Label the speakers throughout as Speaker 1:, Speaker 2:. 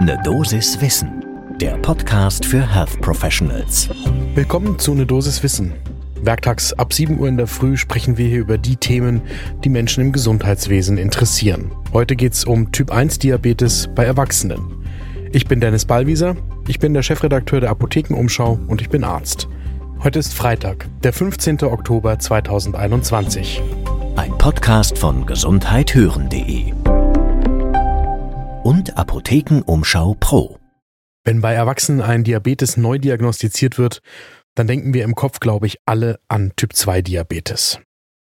Speaker 1: Ne Dosis Wissen, der Podcast für Health Professionals.
Speaker 2: Willkommen zu Ne Dosis Wissen. Werktags ab 7 Uhr in der Früh sprechen wir hier über die Themen, die Menschen im Gesundheitswesen interessieren. Heute geht es um Typ 1 Diabetes bei Erwachsenen. Ich bin Dennis Ballwieser, ich bin der Chefredakteur der Apothekenumschau und ich bin Arzt. Heute ist Freitag, der 15. Oktober 2021.
Speaker 1: Ein Podcast von gesundheithören.de und Apothekenumschau Pro.
Speaker 2: Wenn bei Erwachsenen ein Diabetes neu diagnostiziert wird, dann denken wir im Kopf, glaube ich, alle an Typ 2 Diabetes.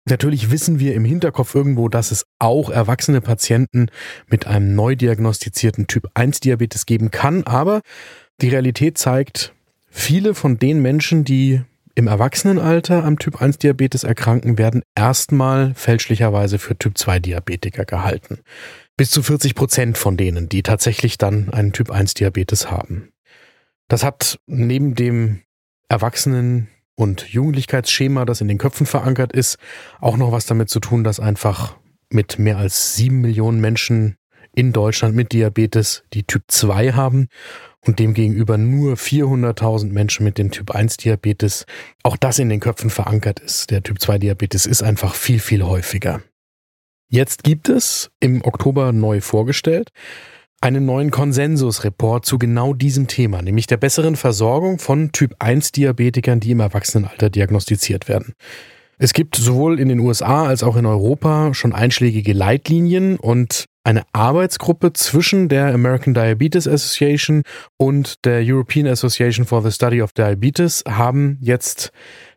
Speaker 2: Natürlich wissen wir im Hinterkopf irgendwo, dass es auch erwachsene Patienten mit einem neu diagnostizierten Typ 1 Diabetes geben kann, aber die Realität zeigt, viele von den Menschen, die im Erwachsenenalter am Typ 1 Diabetes erkranken, werden erstmal fälschlicherweise für Typ 2 Diabetiker gehalten bis zu 40 Prozent von denen, die tatsächlich dann einen Typ 1 Diabetes haben. Das hat neben dem Erwachsenen- und Jugendlichkeitsschema, das in den Köpfen verankert ist, auch noch was damit zu tun, dass einfach mit mehr als sieben Millionen Menschen in Deutschland mit Diabetes die Typ 2 haben und demgegenüber nur 400.000 Menschen mit dem Typ 1 Diabetes. Auch das in den Köpfen verankert ist. Der Typ 2 Diabetes ist einfach viel, viel häufiger. Jetzt gibt es im Oktober neu vorgestellt einen neuen Konsensusreport zu genau diesem Thema, nämlich der besseren Versorgung von Typ 1 Diabetikern, die im Erwachsenenalter diagnostiziert werden. Es gibt sowohl in den USA als auch in Europa schon einschlägige Leitlinien und eine Arbeitsgruppe zwischen der American Diabetes Association und der European Association for the Study of Diabetes haben jetzt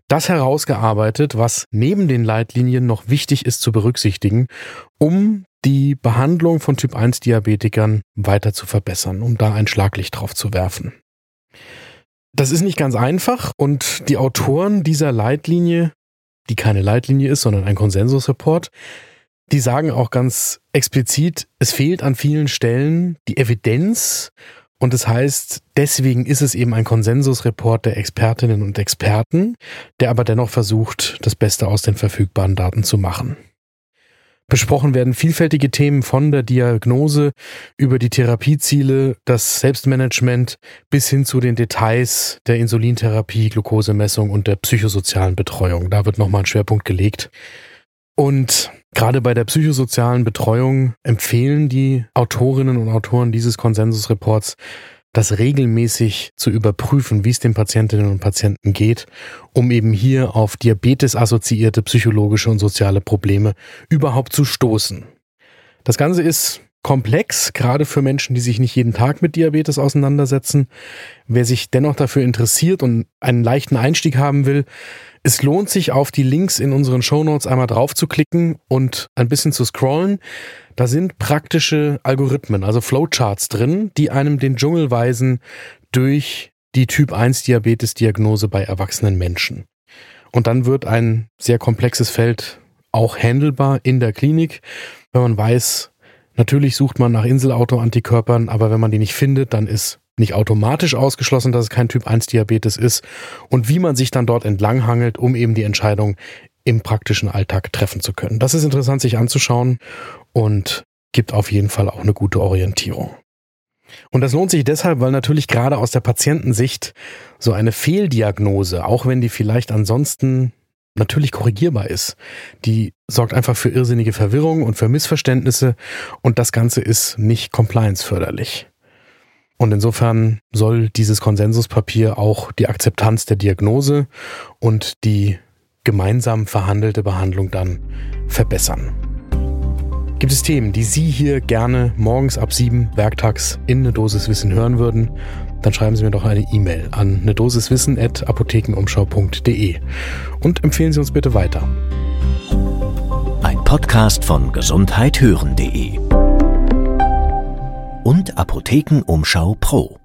Speaker 2: das herausgearbeitet, was neben den Leitlinien noch wichtig ist zu berücksichtigen, um die Behandlung von Typ 1 Diabetikern weiter zu verbessern, um da ein Schlaglicht drauf zu werfen. Das ist nicht ganz einfach und die Autoren dieser Leitlinie, die keine Leitlinie ist, sondern ein Konsensusreport, die sagen auch ganz explizit, es fehlt an vielen Stellen die Evidenz und das heißt, deswegen ist es eben ein Konsensusreport der Expertinnen und Experten, der aber dennoch versucht, das Beste aus den verfügbaren Daten zu machen. Besprochen werden vielfältige Themen von der Diagnose über die Therapieziele, das Selbstmanagement bis hin zu den Details der Insulintherapie, Glukosemessung und der psychosozialen Betreuung. Da wird nochmal ein Schwerpunkt gelegt. Und gerade bei der psychosozialen Betreuung empfehlen die Autorinnen und Autoren dieses Konsensusreports, das regelmäßig zu überprüfen, wie es den Patientinnen und Patienten geht, um eben hier auf Diabetes assoziierte psychologische und soziale Probleme überhaupt zu stoßen. Das Ganze ist komplex, gerade für Menschen, die sich nicht jeden Tag mit Diabetes auseinandersetzen. Wer sich dennoch dafür interessiert und einen leichten Einstieg haben will, es lohnt sich, auf die Links in unseren Shownotes einmal drauf zu klicken und ein bisschen zu scrollen. Da sind praktische Algorithmen, also Flowcharts drin, die einem den Dschungel weisen durch die Typ 1 Diabetes Diagnose bei erwachsenen Menschen. Und dann wird ein sehr komplexes Feld auch handelbar in der Klinik, wenn man weiß, natürlich sucht man nach Inselauto-Antikörpern, aber wenn man die nicht findet, dann ist nicht automatisch ausgeschlossen, dass es kein Typ 1 Diabetes ist und wie man sich dann dort entlanghangelt, um eben die Entscheidung im praktischen Alltag treffen zu können. Das ist interessant sich anzuschauen und gibt auf jeden Fall auch eine gute Orientierung. Und das lohnt sich deshalb, weil natürlich gerade aus der Patientensicht so eine Fehldiagnose, auch wenn die vielleicht ansonsten natürlich korrigierbar ist, die sorgt einfach für irrsinnige Verwirrung und für Missverständnisse und das Ganze ist nicht compliance förderlich. Und insofern soll dieses Konsensuspapier auch die Akzeptanz der Diagnose und die gemeinsam verhandelte Behandlung dann verbessern. Gibt es Themen, die Sie hier gerne morgens ab sieben werktags in eine Dosis Wissen hören würden? Dann schreiben Sie mir doch eine E-Mail an eine apothekenumschau.de und empfehlen Sie uns bitte weiter.
Speaker 1: Ein Podcast von gesundheithören.de und Apothekenumschau Pro.